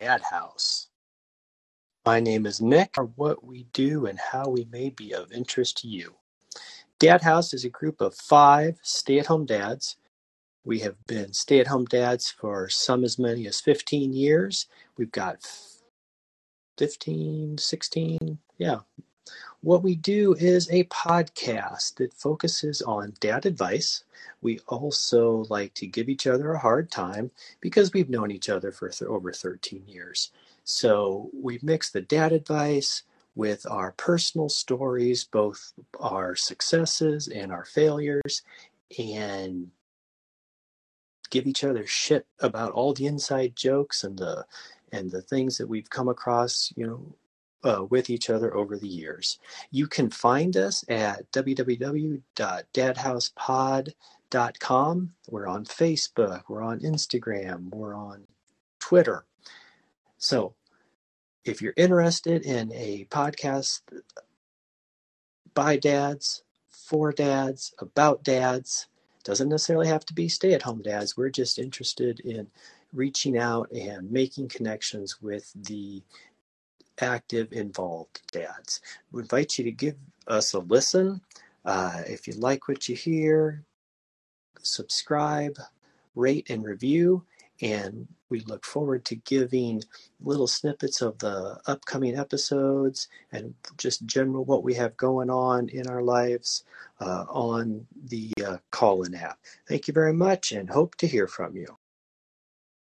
Dad House. My name is Nick. What we do and how we may be of interest to you. Dad House is a group of five stay at home dads. We have been stay at home dads for some as many as 15 years. We've got 15, 16, yeah. What we do is a podcast that focuses on dad advice. We also like to give each other a hard time because we've known each other for th- over 13 years. So we mix the dad advice with our personal stories, both our successes and our failures, and give each other shit about all the inside jokes and the and the things that we've come across, you know, uh, with each other over the years. You can find us at www.dadhousepod.com. We're on Facebook, we're on Instagram, we're on Twitter. So, if you're interested in a podcast by dads, for dads, about dads, doesn't necessarily have to be stay at home dads. We're just interested in reaching out and making connections with the active, involved dads. We invite you to give us a listen. Uh, if you like what you hear, subscribe, rate, and review. And we look forward to giving little snippets of the upcoming episodes and just general what we have going on in our lives uh, on the uh, Callin app. Thank you very much and hope to hear from you.